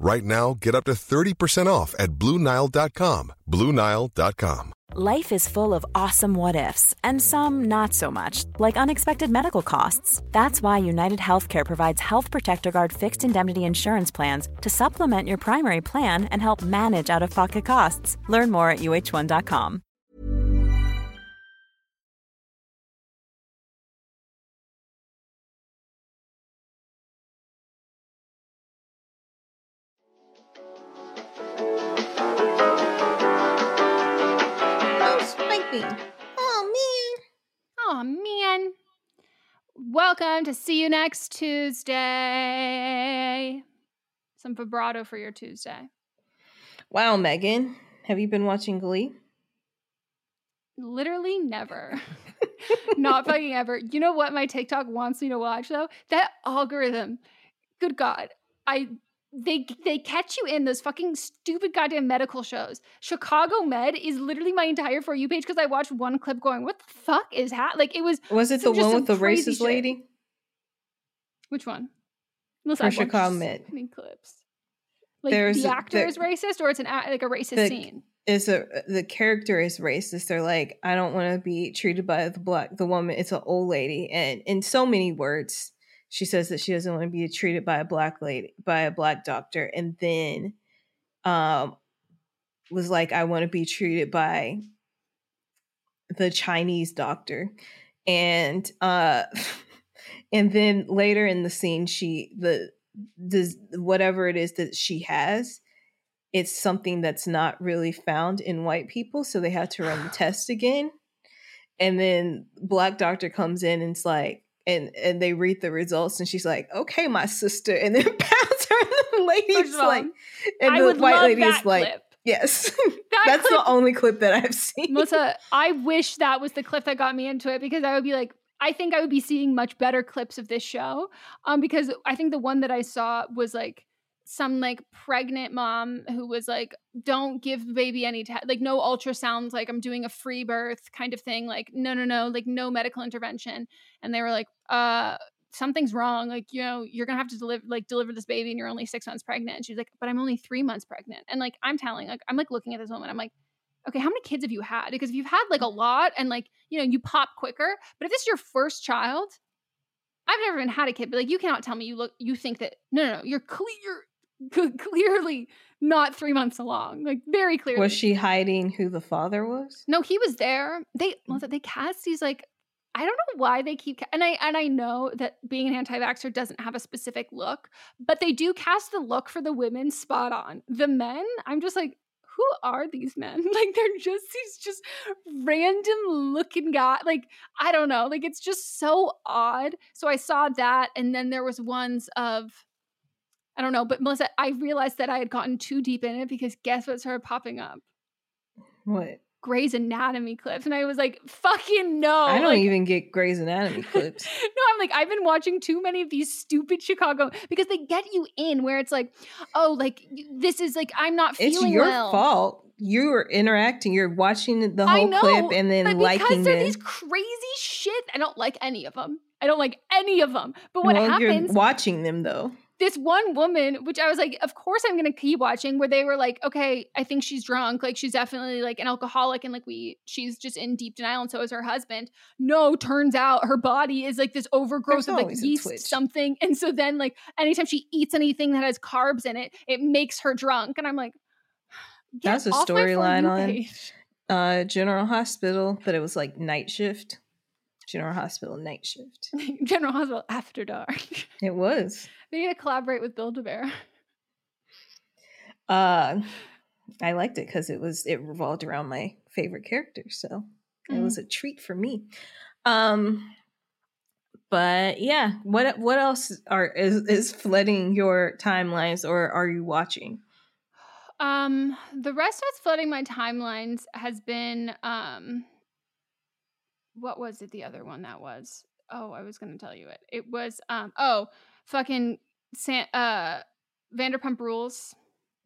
Right now, get up to 30% off at BlueNile.com. BlueNile.com. Life is full of awesome what ifs, and some not so much, like unexpected medical costs. That's why United Healthcare provides Health Protector Guard fixed indemnity insurance plans to supplement your primary plan and help manage out of pocket costs. Learn more at uh1.com. Oh, man. Oh man. Welcome to See You Next Tuesday. Some vibrato for your Tuesday. Wow, Meghan. Have you been watching Glee? Literally never. Not fucking ever. You know what my TikTok wants me to watch though? That algorithm. Good God. I they they catch you in those fucking stupid goddamn medical shows. Chicago Med is literally my entire for you page because I watched one clip going, what the fuck is that?" like it was Was it the one with the racist shit. lady? Which one? Unless For Chicago Med. many clips. Like There's the a- actor is racist, or it's an like a racist The- scene. Is a the character is racist? They're like, I don't want to be treated by the black the woman. It's an old lady, and in so many words, she says that she doesn't want to be treated by a black lady by a black doctor, and then, um, was like, I want to be treated by the Chinese doctor, and uh, and then later in the scene, she the does whatever it is that she has it's something that's not really found in white people so they had to run the test again. And then black doctor comes in and it's like and and they read the results and she's like okay my sister and then pounds her and the lady's all, like and I the would white lady is like clip. yes That that's clip- the only clip that i've seen Melisa, I wish that was the clip that got me into it because I would be like, I think I would be seeing much better clips of this show. Um, because I think the one that I saw was like some like pregnant mom who was like, "Don't give the baby any te- like no ultrasounds, like I'm doing a free birth kind of thing, like no, no, no, like no medical intervention." And they were like, "Uh." Something's wrong. Like, you know, you're gonna have to deliver like deliver this baby and you're only six months pregnant. And she's like, But I'm only three months pregnant. And like I'm telling, like, I'm like looking at this woman, I'm like, okay, how many kids have you had? Because if you've had like a lot and like, you know, you pop quicker, but if this is your first child, I've never even had a kid, but like you cannot tell me you look you think that no no no, you're clear clearly not three months along. Like very clearly. was she hiding who the father was No, he was there. They Melisa, mm. they cast these like I don't know why they keep ca- and I and I know that being an anti-vaxxer doesn't have a specific look, but they do cast the look for the women spot on. The men, I'm just like, who are these men? Like they're just these just random looking guy. Like I don't know. Like it's just so odd. So I saw that, and then there was ones of. I don't know, but Melisa, I realized that I had gotten too deep in it because guess what started popping up? what Grey's Anatomy clips, and I was like, "Fucking no!" i don't like- even get Grey's Anatomy clips no, I'm like, I've been watching too many of these stupid Chicago because they get you in where it's like, oh, like this is like I'm not feeling it's your well. fault you're interacting, you're watching the whole know, clip and then liking because they're it. these crazy shit. I don't like any of them. I don't like any of them. But what well, happens? You're watching them though. This one woman, which I was like, of course I'm gonna keep watching, where they were like, okay, I think she's drunk, like she's definitely like an alcoholic, and like we, she's just in deep denial, and so is her husband. No, turns out her body is like this overgrowth There's of like yeast something, and so then like anytime she eats anything that has carbs in it, it makes her drunk, and I'm like, That's a off my For storyline on- Uh, General Hospital, but it was like night shift. General Hospital night shift. General Hospital after dark. It was. they need to collaborate with Build a Bear. Uh, I liked it because it was it revolved around my favorite character, so it Mhm. was a treat for me. Um, but yeah, what what else are is is flooding your timelines, or are you watching? Um, the rest that's flooding my timelines has been um what was it the other one that was? Oh, I was gonna tell you it. It was um oh fucking San uh Vanderpump rules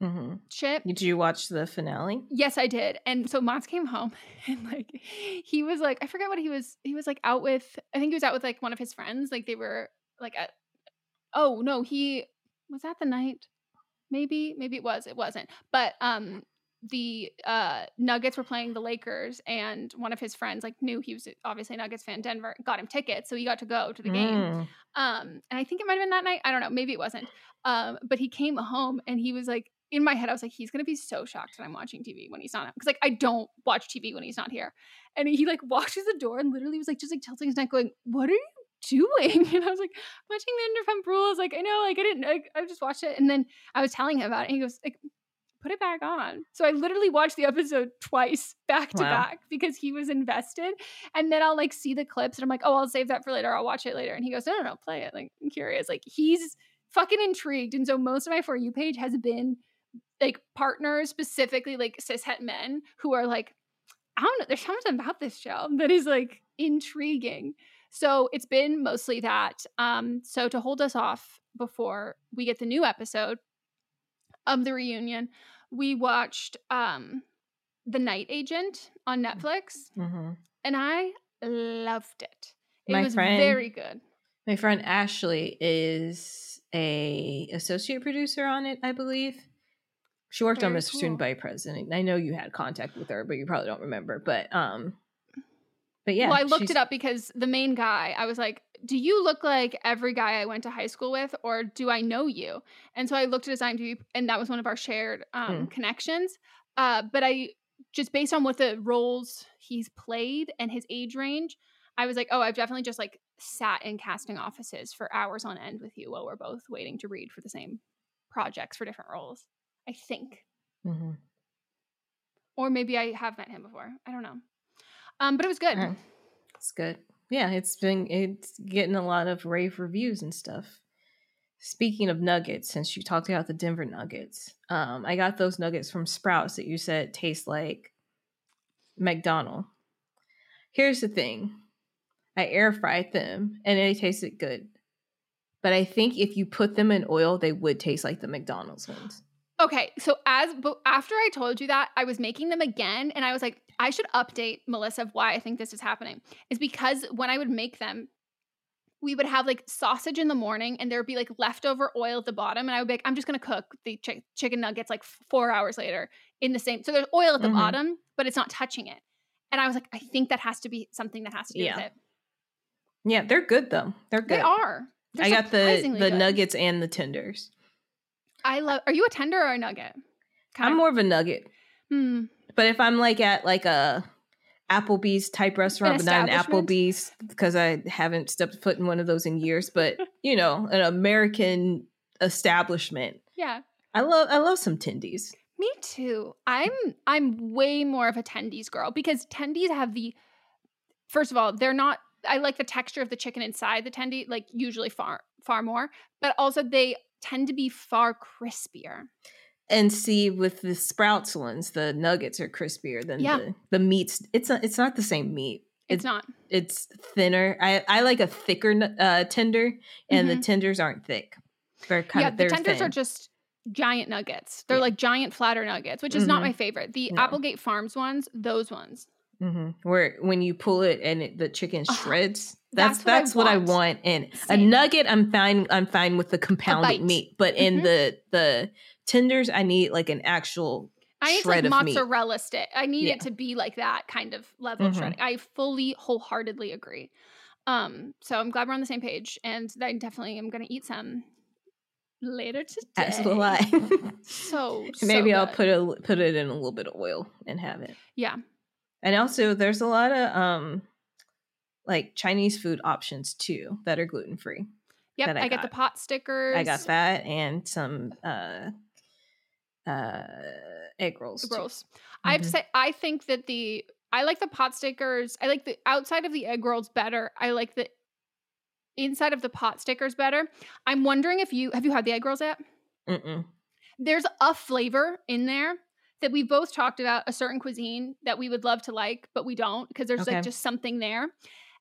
Mm-hmm. shit. Did you watch the finale? Yes, I did. And so Mons came home and like he was like I forget what he was he was like out with I think he was out with like one of his friends. Like they were like at oh no, he was that the night? Maybe, maybe it was, it wasn't. But um the uh Nuggets were playing the Lakers and one of his friends like knew he was obviously a Nuggets fan, Denver, got him tickets, so he got to go to the game. Mm. Um, and I think it might have been that night. I don't know. Maybe it wasn't. Um, but he came home and he was like, in my head, I was like, he's gonna be so shocked that I'm watching TV when he's not because like I don't watch TV when he's not here. And he like walks through the door and literally was like just like tilting his neck, going, "What are you doing?" And I was like, watching Vanderpump Rules. Like I know, like I didn't, like, I just watched it. And then I was telling him about it. And he goes, like, put it back on. So I literally watched the episode twice back to Wow. back because he was invested. And then I'll like see the clips and I'm like, oh, I'll save that for later. I'll watch it later. And he goes, no, no, no, play it. Like, I'm curious. Like, he's fucking intrigued. And so most of my For You page has been like partners, specifically like cishet men who are like, I don't know, there's something about this show that is like intriguing. So it's been mostly that. Um, so to hold us off before we get the new episode of the reunion, we watched um The Night Agent on Netflix, hmm and I loved it. It My was friend- very good. My friend Ashley is a associate producer on it, I believe. She worked on Mr. cool. Student Body President. I know you had contact with her, but you probably don't remember. But um, but yeah, well, I looked it up because the main guy, I was like, do you look like every guy I went to high school with, or do I know you? And so I looked at his IMDb, and that was one of our shared um, connections. Uh, but I just based on what the roles he's played and his age range, I was like, oh, I've definitely just like sat in casting offices for hours on end with you while we're both waiting to read for the same projects for different roles. I think, Mhm. or maybe I have met him before. I don't know. Um, but it was good. Uh, It's good. Yeah, it's been it's getting a lot of rave reviews and stuff. Speaking of nuggets, since you talked about the Denver Nuggets, um, I got those nuggets from Sprouts that you said taste like McDonald. Here's the thing. I air fried them and they tasted good. But I think if you put them in oil, they would taste like the McDonald's ones. Okay, so as after I told you that, I was making them again, and I was like, I should update Melisa of why I think this is happening. Is because when I would make them, we would have like sausage in the morning, and there would be like leftover oil at the bottom, and I would be like, I'm just gonna cook the chi- chicken nuggets like four hours later in the same. So there's oil at the Mhm. bottom, but it's not touching it. And I was like, I think that has to be something that has to do Yeah. with it. Yeah, they're good though. They're good. They are. They're I got the the good. nuggets and the tenders. I love. Are you a tender or a nugget? Kind I'm of- more of a nugget. Hmm. But if I'm like at like a Applebee's type restaurant, but not an? Applebee's because I haven't stepped foot in one of those in years, but you know, an American establishment. Yeah. I love I love some tendies. Me too. I'm I'm way more of a tendies girl because tendies have the first of all, they're not I like the texture of the chicken inside the tendy, like usually far far more, but also they tend to be far crispier. And see with the Sprouts ones, the nuggets are crispier than Yeah. the the meats. It's not it's not the same meat. It's It- not. It's thinner. I I like a thicker uh, tender, and the Mhm. tenders aren't thick. They're kind yeah, of the tenders thin. are just giant nuggets. They're like giant flatter nuggets, which is not my favorite. The No. Applegate Farms ones, those ones. hmm Where when you pull it and it, the chicken shreds. That's That's what I that's what I want. want. And a nugget, I'm fine. I'm fine with the compounded meat, but in Mhm. the the tenders, I need like an actual I need shred like of meat. mozzarella stick. I need Yeah. it to be like that kind of level of Mhm. shredding. I fully, wholeheartedly agree. Um, so I'm glad we're on the same page, and I definitely am going to eat some later today. Will I. So Maybe so I'll put a put it in a little bit of oil and have it. yeah. And also, there's a lot of um like Chinese food options too that are gluten free. Yep, I, I get the pot stickers. I got that and some uh uh egg rolls. rolls. I have to Mhm. say, I think that the I like the pot stickers. I like the outside of the egg rolls better. I like the inside of the pot stickers better. I'm wondering if you have you had the egg rolls yet? Mm-mm. There's a flavor in there that we both talked about a certain cuisine that we would love to like, but we don't because there's Okay. like just something there.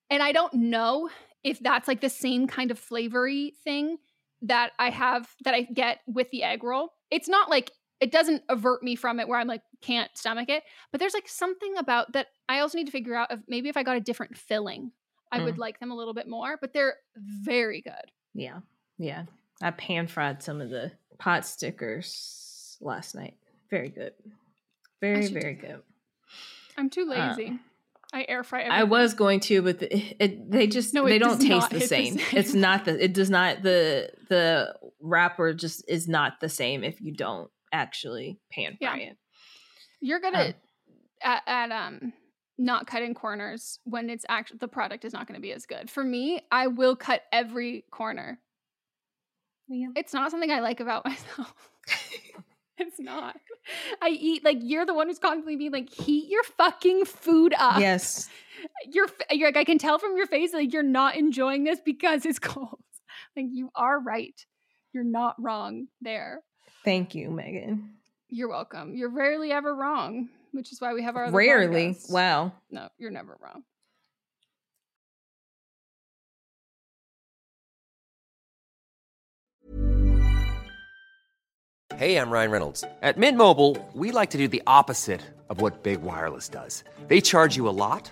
And I don't know if that's like the same kind of flavory thing that I have that I get with the egg roll. It's not like it doesn't avert me from it where I'm like can't stomach it, but there's like something about that I also need to figure out if maybe if I got a different filling, I would Mm. like them a little bit more, but they're very good. Yeah. Yeah. I pan fried some of the pot stickers last night. Very good. Very, very good. I'm too Uh, lazy. I air fry everything. I was going to, but the, it, they just No, they it don't taste the hit the same. same. It's not the it does not the the wrapper just is not the same if you don't actually pan Yeah. fry it. You're good Um, at, at at um not cutting corners when it's actually the product is not going to be as good. For me, I will cut every corner. Yeah. It's not something I like about myself. it's not. I eat like you're the one who's constantly being like, heat your fucking food up. Yes. You're, you're like I can tell from your face like you're not enjoying this because it's cold. Like you are right. You're not wrong there. Thank you, Meghan. You're welcome. You're rarely ever wrong, which is why we have our other Rarely. podcasts. Wow. No, you're never wrong. Hey, I'm Ryan Reynolds. At Mint Mobile, we like to do the opposite of what Big Wireless does. They charge you a lot,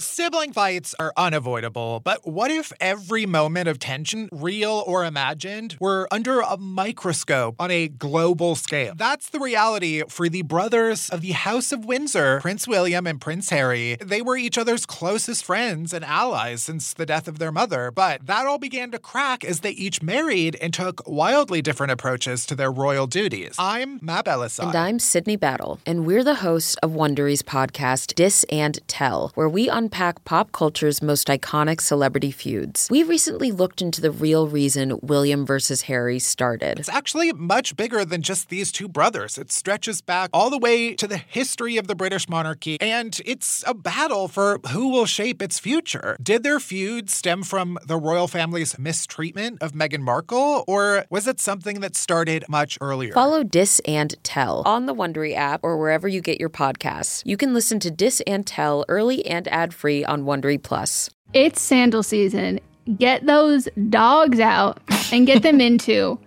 Sibling fights are unavoidable, but what if every moment of tension, real or imagined, were under a microscope on a global scale? That's the reality for the brothers of the House of Windsor, Prince William and Prince Harry. They were each other's closest friends and allies since the death of their mother, but that all began to crack as they each married and took wildly different approaches to their royal duties. I'm Matt Bellassai. And I'm Sydney Battle, and we're the hosts of Wondery's podcast, Diss and Tell, where we unpack pop culture's most iconic celebrity feuds. We recently looked into the real reason William versus Harry started. It's actually much bigger than just these two brothers. It stretches back all the way to the history of the British monarchy, and it's a battle for who will shape its future. Did their feud stem from the royal family's mistreatment of Meghan Markle, or was it something that started much earlier? Follow Diss and Tell on the Wondery app or wherever you get your podcasts. You can listen to Diss and Tell early and ad-free on Wondery Plus. It's sandal season. Get those dogs out and get them into,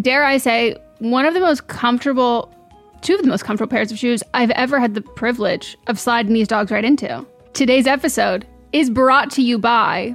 dare I say, one of the most comfortable, two of the most comfortable pairs of shoes I've ever had the privilege of sliding these dogs right into. Today's episode is brought to you by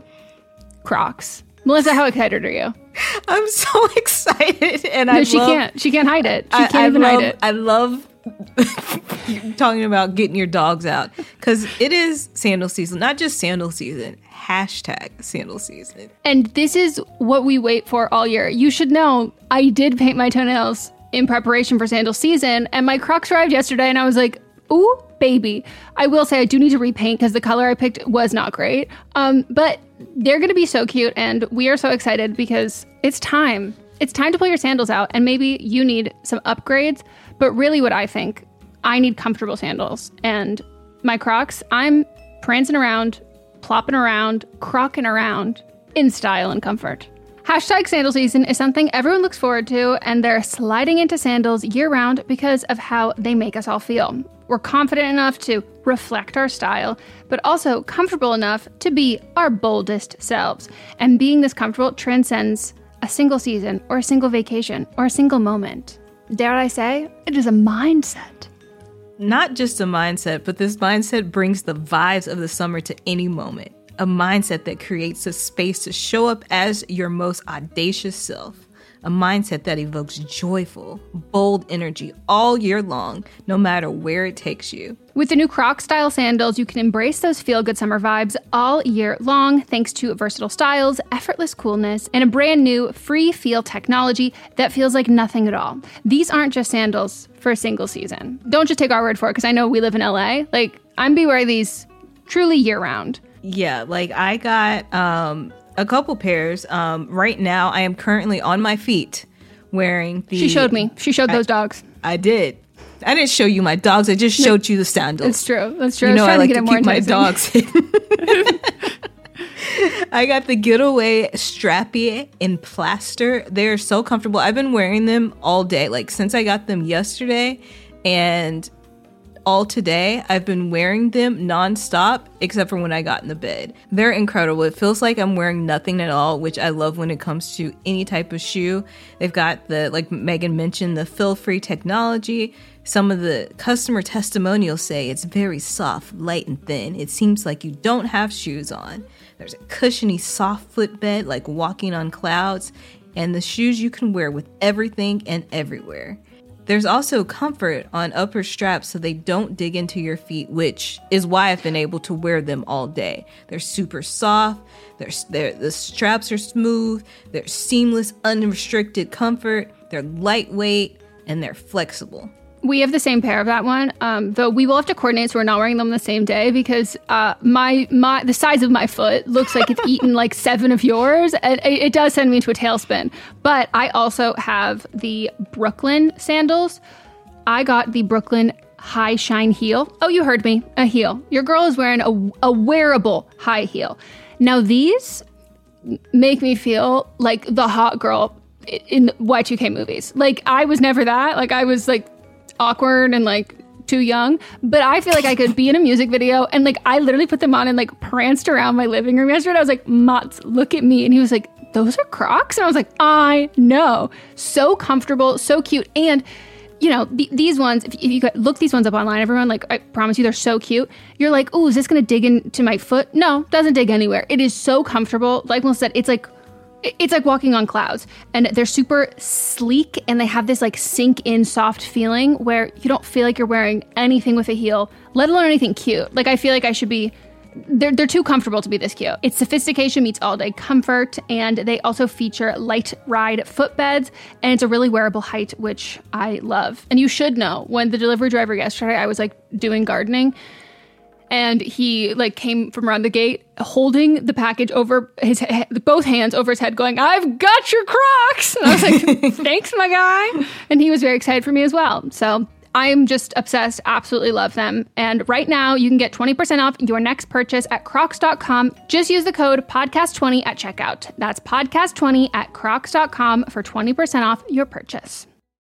Crocs. Melisa, how excited are you? I'm so excited, and No, I she love, can't. She can't hide it. She I, can't I even love, hide it. I love talking about getting your dogs out because it is sandal season, not just sandal season. Hashtag sandal season. And this is what we wait for all year. You should know I did paint my toenails in preparation for sandal season, and my Crocs arrived yesterday, and I was like, ooh, baby. I will say I do need to repaint because the color I picked was not great. Um, but they're going to be so cute, and we are so excited because it's time. It's time to pull your sandals out, and maybe you need some upgrades. But really, what I think, I need comfortable sandals. And my Crocs, I'm prancing around, plopping around, crocking around in style and comfort. Hashtag sandal season is something everyone looks forward to, and they're sliding into sandals year round because of how they make us all feel. We're confident enough to reflect our style, but also comfortable enough to be our boldest selves. And being this comfortable transcends a single season or a single vacation or a single moment. Dare I say, it is a mindset. Not just a mindset, but this mindset brings the vibes of the summer to any moment. A mindset that creates a space to show up as your most audacious self a mindset that evokes joyful, bold energy all year long, no matter where it takes you. With the new Croc style sandals, you can embrace those feel good summer vibes all year long thanks to versatile styles, effortless coolness, and a brand new free feel technology that feels like nothing at all. These aren't just sandals for a single season. Don't just take our word for it because I know we live in LA. Like, I'm be wearing these truly year round. Yeah, like I got um a couple pairs. Um, right now, I am currently on my feet wearing the. She showed me. She showed those dogs. I did. I didn't show you my dogs. I just showed you the sandals. It's true. That's true. You know, I, I like to, to keep my dogs. I got the Getaway Strappy in plaster. They're so comfortable. I've been wearing them all day, like since I got them yesterday, and all today. I've been wearing them nonstop, except for when I got in the bed. They're incredible. It feels like I'm wearing nothing at all, which I love when it comes to any type of shoe. They've got the, like Meghan mentioned, the fill free technology. Some of the customer testimonials say it's very soft, light, and thin. It seems like you don't have shoes on. There's a cushiony soft footbed, like walking on clouds, and the shoes you can wear with everything and everywhere. There's also comfort on upper straps so they don't dig into your feet, which is why I've been able to wear them all day. They're super soft, they're, they're, the straps are smooth, they're seamless, unrestricted comfort, they're lightweight, and they're flexible. We have the same pair of that one, um, though we will have to coordinate so we're not wearing them the same day because uh, my my the size of my foot looks like it's eaten like seven of yours, and it, it does send me into a tailspin. But I also have the Brooklyn sandals. I got the Brooklyn high shine heel. Oh, you heard me, a heel. Your girl is wearing a, a wearable high heel. Now these make me feel like the hot girl in Y2K movies. Like I was never that. Like I was like awkward and like too young, but I feel like I could be in a music video and like I literally put them on and like pranced around my living room yesterday. And I was like, Mats, look at me. And he was like, those are Crocs? And I was like, I know. So comfortable, so cute. And you know, th- these ones, if, if you look these ones up online, everyone, like, I promise you, they're so cute. You're like, oh, is this going to dig into my foot? No, doesn't dig anywhere. It is so comfortable. Like Melisa said, it's like it's like walking on clouds and they're super sleek and they have this like sink in soft feeling where you don't feel like you're wearing anything with a heel let alone anything cute like i feel like i should be they're, they're too comfortable to be this cute. It's sophistication meets all day comfort, and they also feature light ride footbeds, and it's a really wearable height, which I love. And you should know when the delivery driver yesterday, I was like doing gardening, and he like came from around the gate holding the package over his he- both hands over his head going i've got your crocs! And i was like thanks my guy. And he was very excited for me as well. So i'm just obsessed absolutely love them. And right now you can get 20% off your next purchase at crocs.com just use the code podcast20 at checkout. That's podcast20 at crocs.com for 20% off your purchase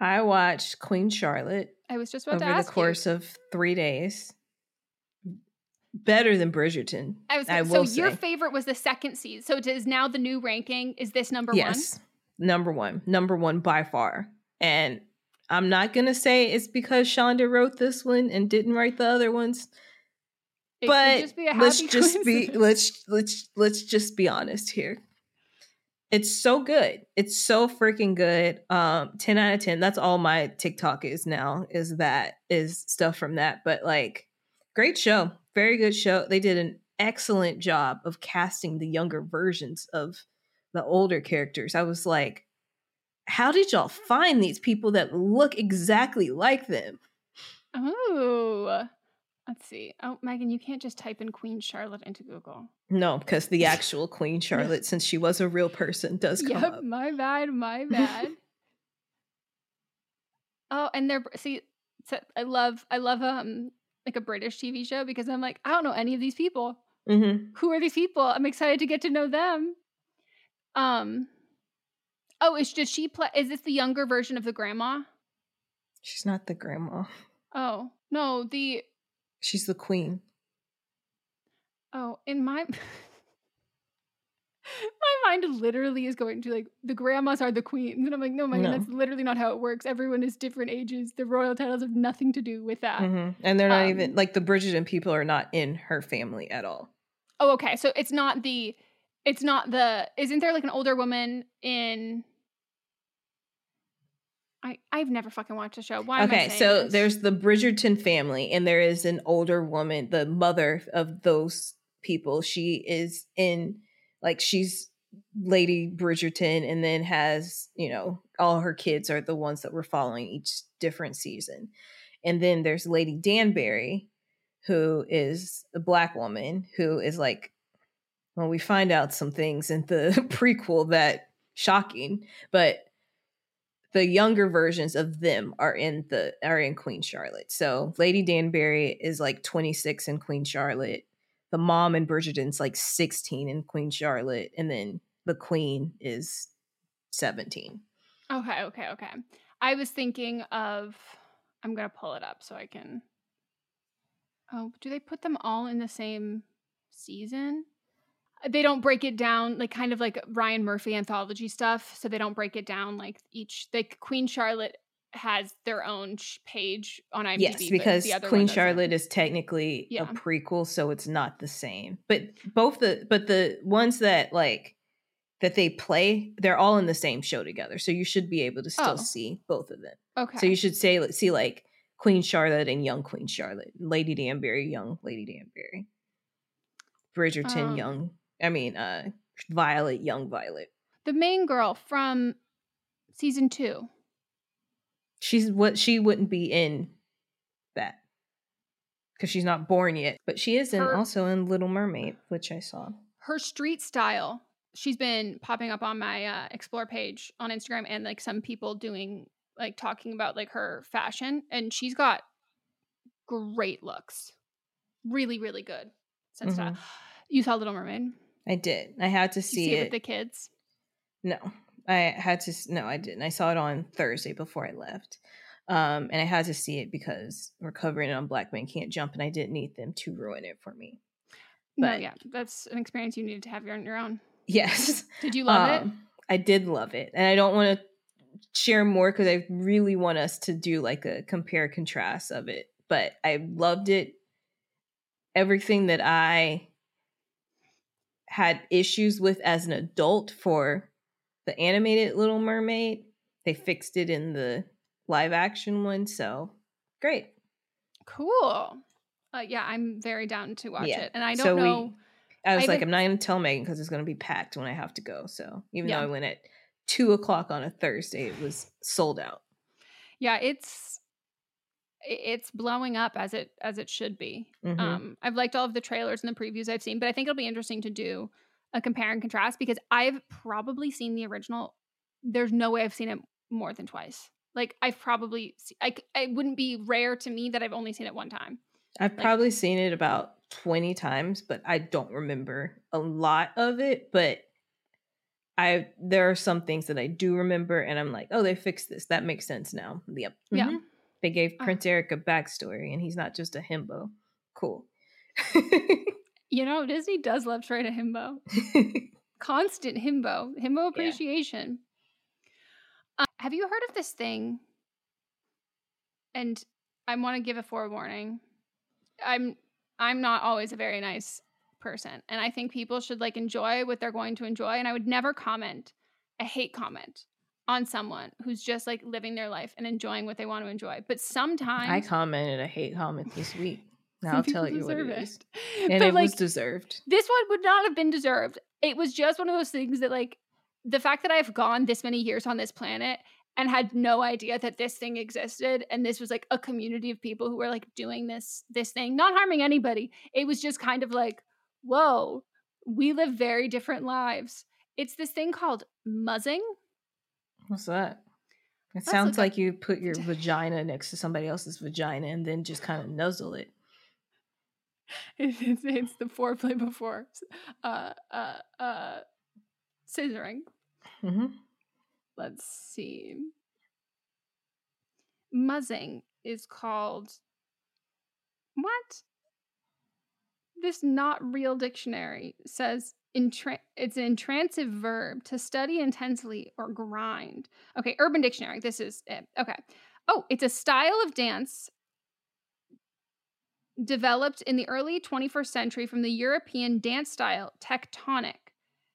I watched Queen Charlotte. I was just about over to ask the course you. of three days. Better than Bridgerton. I was I so your say. favorite was the second season. So it is now the new ranking. Is this number one? yes, number one, number one by far. And I'm not gonna say it's because Shonda wrote this one and didn't write the other ones. It but just be a happy let's just be let's let's let's just be honest here. It's so good. It's so freaking good. Um 10 out of 10. That's all my TikTok is now is that is stuff from that. But like great show. Very good show. They did an excellent job of casting the younger versions of the older characters. I was like how did y'all find these people that look exactly like them? Oh, let's see. Oh, Meghan, you can't just type in Queen Charlotte into Google. No, because the actual Queen Charlotte, since she was a real person, does come Yep, up. my bad, my bad. oh, and they're see. So I love, I love um like a British TV show because I'm like, I don't know any of these people. Mm-hmm. Who are these people? I'm excited to get to know them. Um. Oh, is does she play? Is this the younger version of the grandma? She's not the grandma. Oh no, the She's the queen. oh in my my mind literally is going to like the grandmas are the queens, and I'm like, no, my No. that's literally not how it works. Everyone is different ages. The royal titles have nothing to do with that. Mhm. And they're not Um, even like the Bridgerton people are not in her family at all. Oh, okay. So it's not the it's not the isn't there like an older woman in I I've never fucking watched the show. Why am I okay, so this? there's the Bridgerton family, and there is an older woman, the mother of those people. She is in like she's Lady Bridgerton, and then has you know all her kids are the ones that we're following each different season, and then there's Lady Danbury, who is a black woman who is like well, we find out some things in the prequel that shocking, but the younger versions of them are in the are in Queen Charlotte. So Lady Danbury is like 26 in Queen Charlotte. The mom in Bridgerton's like 16 in Queen Charlotte, and then the Queen is 17. Okay, okay, okay. I was thinking of I'm gonna pull it up so I can Oh, do they put them all in the same season? They don't break it down like kind of like Ryan Murphy anthology stuff. So they don't break it down like each like Queen Charlotte has their own sh- page on IMDb. yes, because the other Queen. Charlotte is technically Yeah. a prequel, so it's not the same. But both the but the ones that like that they play, they're all in the same show together. So you should be able to still Oh. see both of them. Okay. So you should say see like Queen Charlotte and young Queen Charlotte, Lady Danbury, young Lady Danbury, Bridgerton, Um, young. I mean, uh, Violet, young Violet. the main girl from season two. She's what she wouldn't be in that because she's not born yet, but she is in Her- also in Little Mermaid, which I saw. her street style she's been popping up on my uh, explore page on instagram and like some people doing like talking about like her fashion and she's got great looks really really good sense style. Mhm. you saw little mermaid I did. I had to see, see it it. with the kids No, I had to. No, I didn't. I saw it on Thursday before I left, um, and I had to see it because we're covering it on Black Men Can't Jump, and I didn't need them to ruin it for me. no But- yeah that's an experience you needed to have on your own Yes, did you love it Um, I did love it, and I don't want to share more because I really want us to do like a compare contrast of it. But I loved it. Everything that I had issues with as an adult for the animated Little Mermaid, they fixed it in the live action one. So great. cool uh, yeah i'm very down to watch Yeah. it and i don't So we- know I was I like, haven't- I'm not going to tell Meghan because it's going to be packed when I have to go. So even Yeah. though I went at two o'clock on a Thursday, it was sold out. yeah it's it's blowing up as it as it should be Mhm. um i've liked all of the trailers and the previews i've seen but i think it'll be interesting to do a compare and contrast because i've probably seen the original there's no way i've seen it more than twice like i've probably se- I, it wouldn't be rare to me that i've only seen it one time I've Like- probably seen it about 20 times, but I don't remember a lot of it. But I there are some things that I do remember, and I'm like, oh, they fixed this. That makes sense now. Yep. Yeah. They gave Ah. Prince Eric a backstory, and he's not just a himbo. Cool. you know disney does love to write a himbo constant himbo himbo appreciation uh, have you heard of this thing and i want to give a forewarning i'm I'm not always a very nice person. And I think people should like enjoy what they're going to enjoy. And I would never comment a hate comment on someone who's just like living their life and enjoying what they want to enjoy. But sometimes I commented a hate comment this week. Now I'll tell you what it is. And And but it like, was deserved. This one would not have been deserved. It was just one of those things that like the fact that I've gone this many years on this planet and had no idea that this thing existed and this was like a community of people who were like doing this this thing not harming anybody it was just kind of like whoa we live very different lives it's this thing called muzzing What's that? It sounds like you put your vagina next to somebody else's vagina and then just kind of nuzzle it. it's, it's, it's the foreplay before uh uh uh scissoring Mm-hmm. let's see. Muzzing is called what? This not real dictionary says intra- it's an intransitive verb to study intensely or grind. Okay, Urban Dictionary. This is it. Okay. Oh, it's a style of dance developed in the early 21st century from the European dance style tectonic.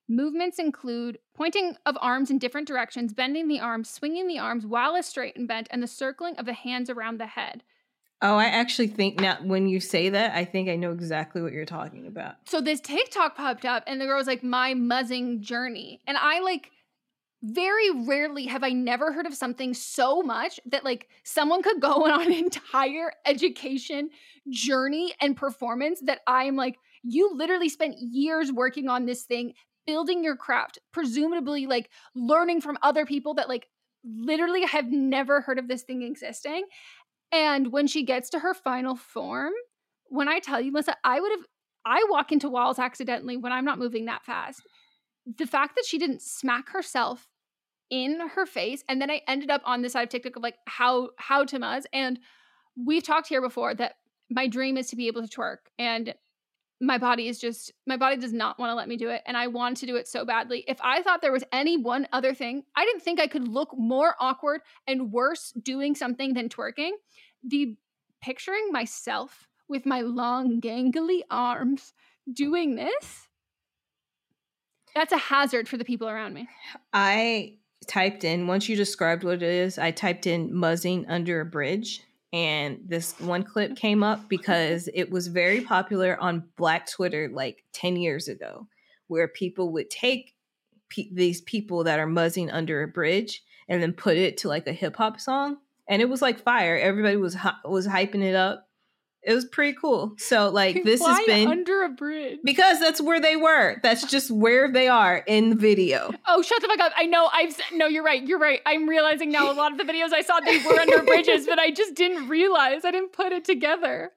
Movements include pointing of arms in different directions, bending the arms, swinging the arms while straight and bent, and the circling of the hands around the head. Oh, I actually think now when you say that, I think I know exactly what you're talking about. So this TikTok popped up, and the girl was like, "My muzzing journey," and I like very rarely have I never heard of something so much that like someone could go on an entire education journey and performance that I'm like, you literally spent years working on this thing, building your craft, presumably like learning from other people that like literally have never heard of this thing existing. And when she gets to her final form, when I tell you, Melisa, I would have, I walk into walls accidentally when I'm not moving that fast. The fact that she didn't smack herself in her face, and then I ended up on this side of TikTok of like how how to. And we've talked here before that my dream is to be able to twerk, and my body is just my body does not want to let me do it, and I want to do it so badly. If I thought there was any one other thing, I didn't think I could look more awkward and worse doing something than twerking. The picturing myself with my long gangly arms doing this that's a hazard for the people around me. I typed in once you described what it is, I typed in muzzing under a bridge and this one clip came up because it was very popular on black Twitter like 10 years ago where people would take pe- these people that are muzzing under a bridge and then put it to like a hip hop song and it was like fire. Everybody was hy- was hyping it up. It was pretty cool. So like this has been under a bridge. because that's where they were. That's just where they are in the video. Oh, shut the fuck up! I know. I've no. You're right. You're right. I'm realizing now. A lot of the videos I saw they were under bridges, but I just didn't realize. I didn't put it together.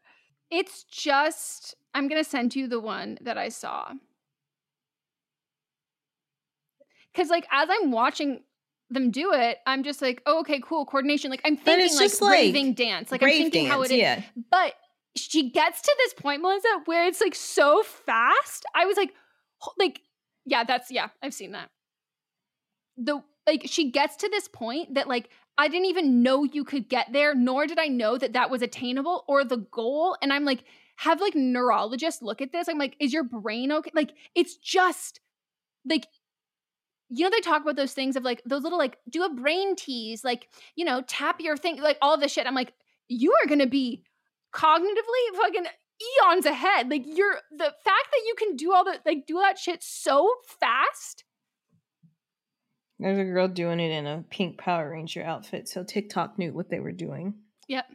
It's just. I'm gonna send you the one that I saw. Cause like as I'm watching them do it, I'm just like, oh, okay, cool, coordination. Like I'm thinking like like raving dance. Like I'm thinking how it dance, yeah. But she gets to this point, Melisa, where it's like so fast. I was like, like, yeah, that's yeah, I've seen that. The like she gets to this point that like I didn't even know you could get there, nor did I know that that was attainable or the goal. And I'm like, have like neurologists look at this. I'm like, is your brain okay? Like, it's just like you know they talk about those things of like those little like do a brain tease like you know tap your thing like all this shit i'm like you are gonna be cognitively fucking eons ahead like you're the fact that you can do all the like do that shit so fast There's a girl doing it in a pink Power Ranger outfit, so TikTok knew what they were doing. yep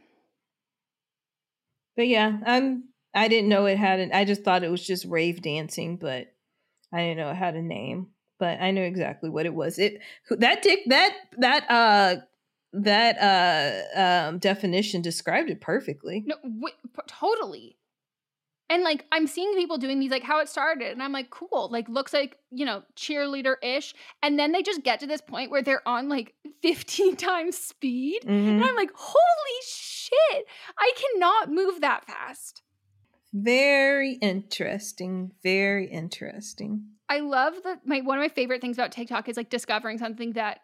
But yeah, I'm. I didn't know it had an. I just thought it was just rave dancing, but I didn't know it had a name. But I knew exactly what it was. It that dick that that uh that uh um definition described it perfectly. no w- totally and like i'm seeing people doing these like how it started and i'm like cool like looks like you know cheerleader-ish and then they just get to this point where they're on like 15 times speed and Mhm. i'm like holy shit i cannot move that fast Very interesting. Very interesting. I love that my one of my favorite things about TikTok is like discovering something that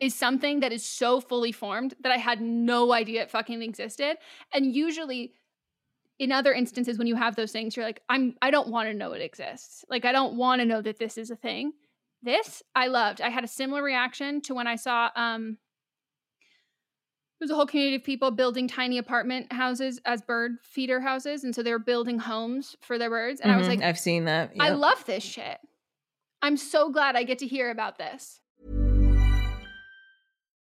is something that is so fully formed that I had no idea it fucking existed. And usually in other instances when you have those things you're like i'm i don't want to know it exists. Like i don't want to know that this is a thing. This i loved. I had a similar reaction to when i saw um was a whole community of people building tiny apartment houses as bird feeder houses and so they were building homes for their birds and i was Mhm, like I've seen that. i love this shit. I'm so glad i get to hear about this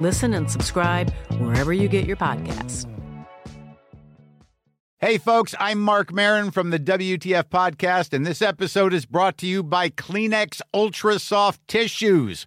Listen and subscribe wherever you get your podcasts. Hey, folks, I'm Marc Maron from the WTF Podcast, and this episode is brought to you by Kleenex Ultra Soft Tissues,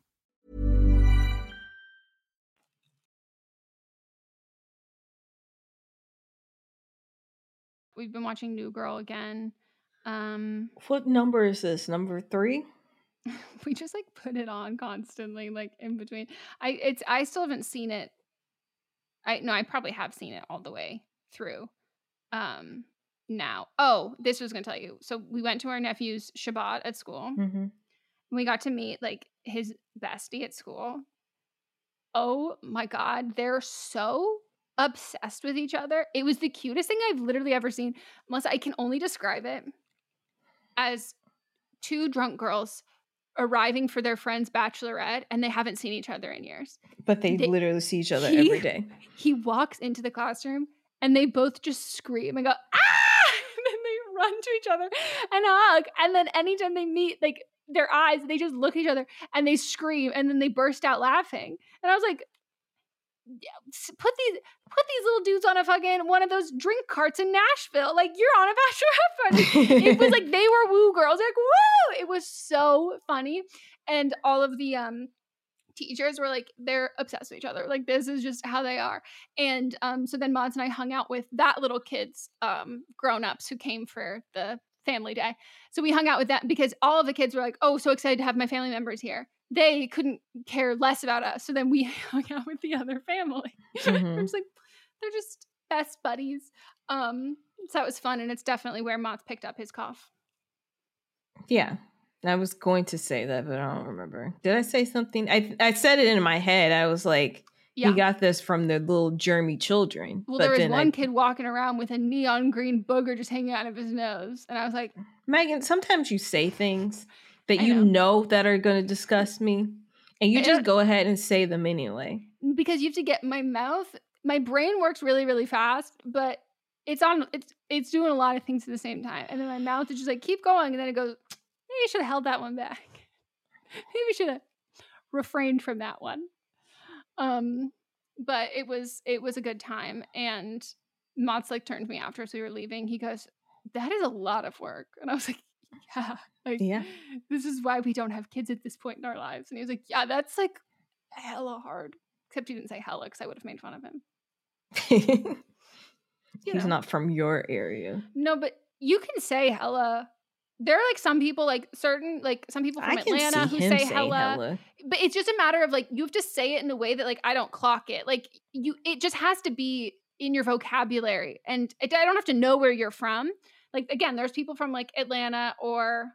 We've been watching new girl again um What number is this? Number three? we just like put it on constantly like in between i it's i still haven't seen it i no i probably have seen it all the way through um now oh this was gonna tell you so we went to our nephew's shabbat at school Mm-hmm. we got to meet like his bestie at school oh my god they're so obsessed with each other. It was the cutest thing i've literally ever seen. Unless i can only describe it as two drunk girls arriving for their friend's bachelorette and they haven't seen each other in years. But they, They- literally see each other he- every day. he walks into the classroom and they both just scream and go ah! And then they run to each other and hug. And then anytime they meet like their eyes they just look at each other and they scream and then they burst out laughing. And i was like put these put these little dudes on a fucking one of those drink carts in Nashville. Like you're on a bachelorette party. it was like they were woo girls. Like woo! It was so funny, and all of the um teachers were like they're obsessed with each other. Like this is just how they are. And um so then Mods and I hung out with that little kids um grown ups who came for the family day. So we hung out with them because all of the kids were like, "Oh, so excited to have my family members here." They couldn't care less about us. So then we hung out with the other family. Mhm. Just like they're just best buddies. Um so that was fun and it's definitely where Moth picked up his cough. Yeah. I was going to say that, but I don't remember. Did I say something? I I said it in my head. I was like, Yeah. he got this from the little germy children. Well, but there was one I, kid walking around with a neon green booger just hanging out of his nose. And I was like, Meghan, sometimes you say things that I you know. know. that are going to disgust me, and you just go ahead and say them anyway. because you have to get my mouth my brain works really really fast but it's on it's it's doing a lot of things at the same time and then my mouth is just like keep going and then it goes maybe you should have held that one back maybe you should have refrained from that one um but it was it was a good time and Mott's like turned to me after as we were leaving he goes that is a lot of work and i was like yeah like Yeah. this is why we don't have kids at this point in our lives. And he was like, yeah, that's like hella hard. Except he didn't say hella because I would have made fun of him. He's know. not from your area. No, but you can say hella. There are like some people, like certain, like some people from Atlanta who him say hella, hella. But it's just a matter of like you have to say it in a way that like I don't clock it. Like you, it just has to be in your vocabulary, and it, I don't have to know where you're from. Like again, there's people from like Atlanta or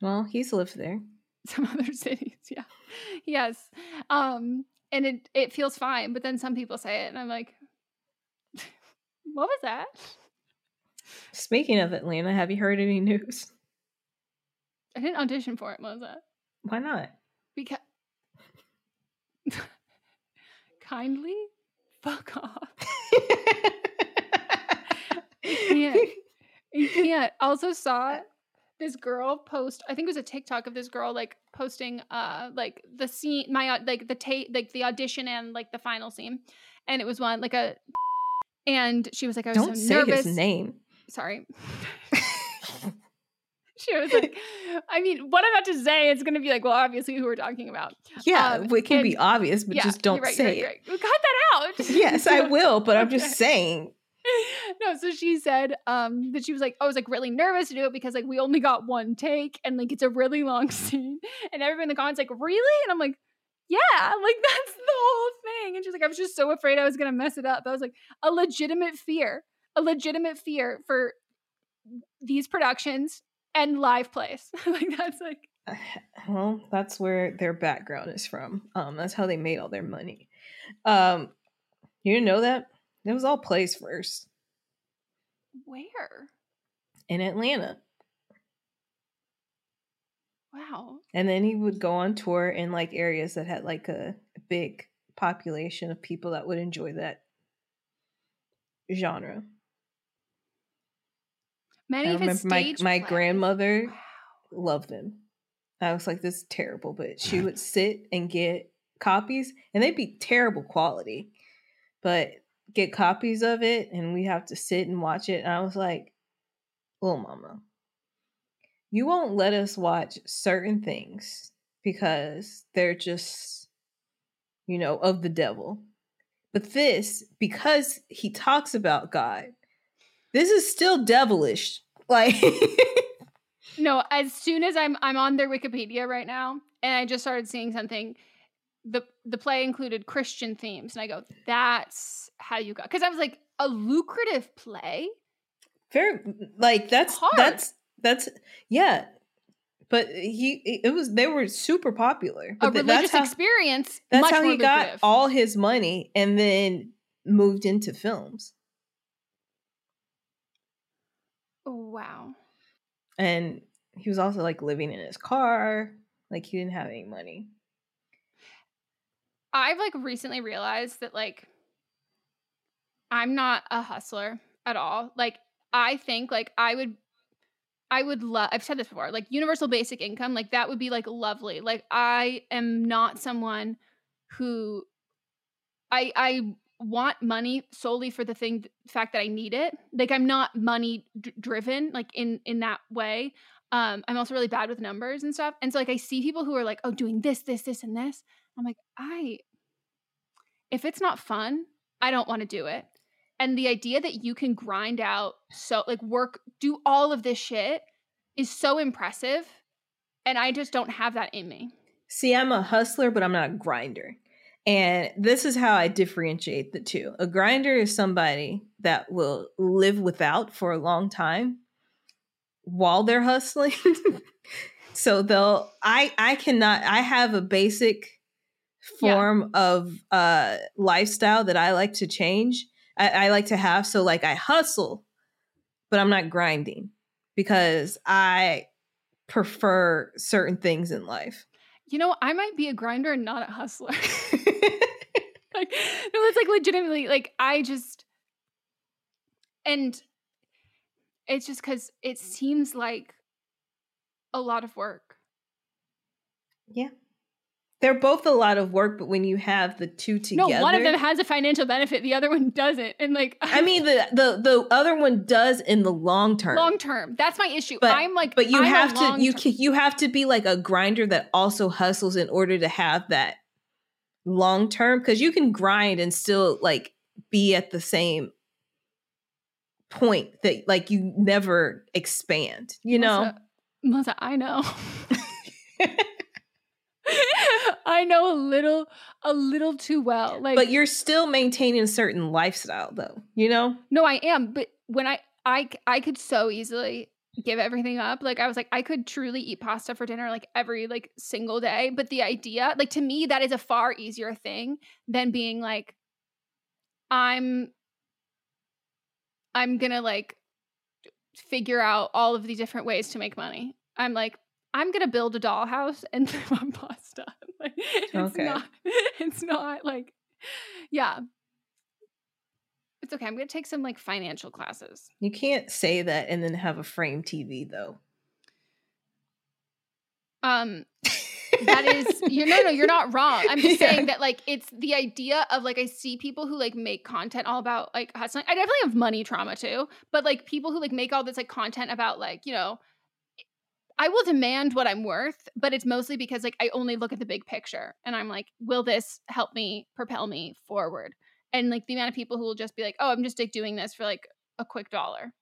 Well, he's lived there. some other cities. Yeah. Yes. Um, and it it feels fine, but then some people say it and I'm like, what was that? Speaking of Atlanta, have you heard any news? I didn't audition for it, that? Why not? Because kindly fuck off. I can't. I can't. Also saw this girl post. I think it was a TikTok of this girl like posting uh like the scene my like the tape like the audition and like the final scene, and it was one like a and she was like I was Don't so say nervous. his name. Sorry. she was like, I mean, what I'm about to say, it's going to be like, well, obviously, who we're talking about. Yeah, Um, it can be obvious, but yeah, just don't right, say you're it. right, right. Cut that out. Yes, I will, but I'm Okay. just saying. no, so she said um that she was like, I was like really nervous to do it because like we only got one take and like it's a really long scene. And everyone in the comments like, really? And I'm like, yeah, like that's the whole thing. And she's like, I was just so afraid I was gonna mess it up. I was like, a legitimate fear, a legitimate fear for these productions and live plays. like that's like Well, that's where their background is from. Um, that's how they made all their money. Um, you didn't know that? It was all plays first where? in Atlanta. Wow. And then he would go on tour in like areas that had like a big population of people that would enjoy that genre. Many of his remember my my plays- grandmother loved them. I was like, this is terrible, but she would sit and get copies, and they'd be terrible quality, but get copies of it, and we have to sit and watch it. And I was like, little mama, you won't let us watch certain things because they're just, you know, of the devil. But this, because he talks about God, this is still devilish. Like, No, as soon as I'm I'm on their Wikipedia right now, and I just started seeing something. the The play included Christian themes, and I go, "That's how you got." Because I was like, a lucrative play. very like that's Hard. that's that's yeah. But he it was they were super popular. A But th- religious that's how, experience. that's how he got all his money and then moved into films. Wow. And he was also like living in his car. Like he didn't have any money. I've like recently realized that like I'm not a hustler at all. Like I think like I would I would love I've said this before, like universal basic income, like that would be like lovely. Like I am not someone who I I want money solely for the thing fact that I need it. Like I'm not money d- driven like in in that way. Um I'm also really bad with numbers and stuff. And so like I see people who are like, "Oh, doing this, this, this and this." I'm like, "I if it's not fun, I don't want to do it." And the idea that you can grind out so like work do all of this shit is so impressive and I just don't have that in me. See, I'm a hustler, but I'm not a grinder. And this is how I differentiate the two. A grinder is somebody that will live without for a long time while they're hustling. so they'll I I cannot I have a basic form of uh lifestyle that I like to change. I, I like to have. So like I hustle, but I'm not grinding because I prefer certain things in life. You know, I might be a grinder and not a hustler. like, no, it's like legitimately like I just and it's just because it seems like a lot of work. Yeah. They're both a lot of work, but when you have the two together, No, one of them has a financial benefit, the other one doesn't. And like I mean, the the the other one does in the long term. long term. That's my issue. but I'm like but you I'm have to you you have to be like a grinder that also hustles in order to have that long term because you can grind and still like be at the same point that like you never expand. You know. Melisa, Melisa, I know. I know a little a little too well. Like but you're still maintaining a certain lifestyle though you know No, I am, but when I I I could so easily give everything up. Like I was like I could truly eat pasta for dinner like every like single day, but the idea, like to me that is a far easier thing than being like I'm I'm going to like figure out all of the different ways to make money. I'm like I'm to build a dollhouse and live on pasta. Like, it's Okay. not it's not like yeah. It's okay. I'm to take some like financial classes. you can't say that and then have a frame tv though Um, that is you no no you're not wrong. I'm just Yeah. saying that like it's the idea of like I see people who like make content all about like hustling. I definitely have money trauma too, but like people who like make all this like content about like you know. I will demand what I'm worth, but it's mostly because like I only look at the big picture and I'm like, will this help me propel me forward? And like the amount of people who will just be like, oh, I'm just like doing this for like a quick dollar.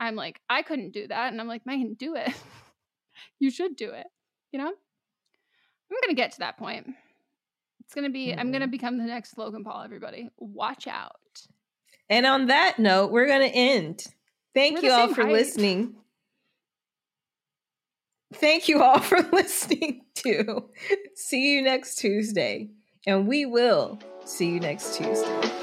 I'm like, I couldn't do that. And I'm like, Meghan, do it. you should do it. You know? I'm gonna get to that point. It's gonna be I'm gonna mm-hmm. become the next Logan Paul, everybody. Watch out. and on that note we're gonna end thank We're you all for height. listening thank you all for listening to see you next tuesday and we will see you next tuesday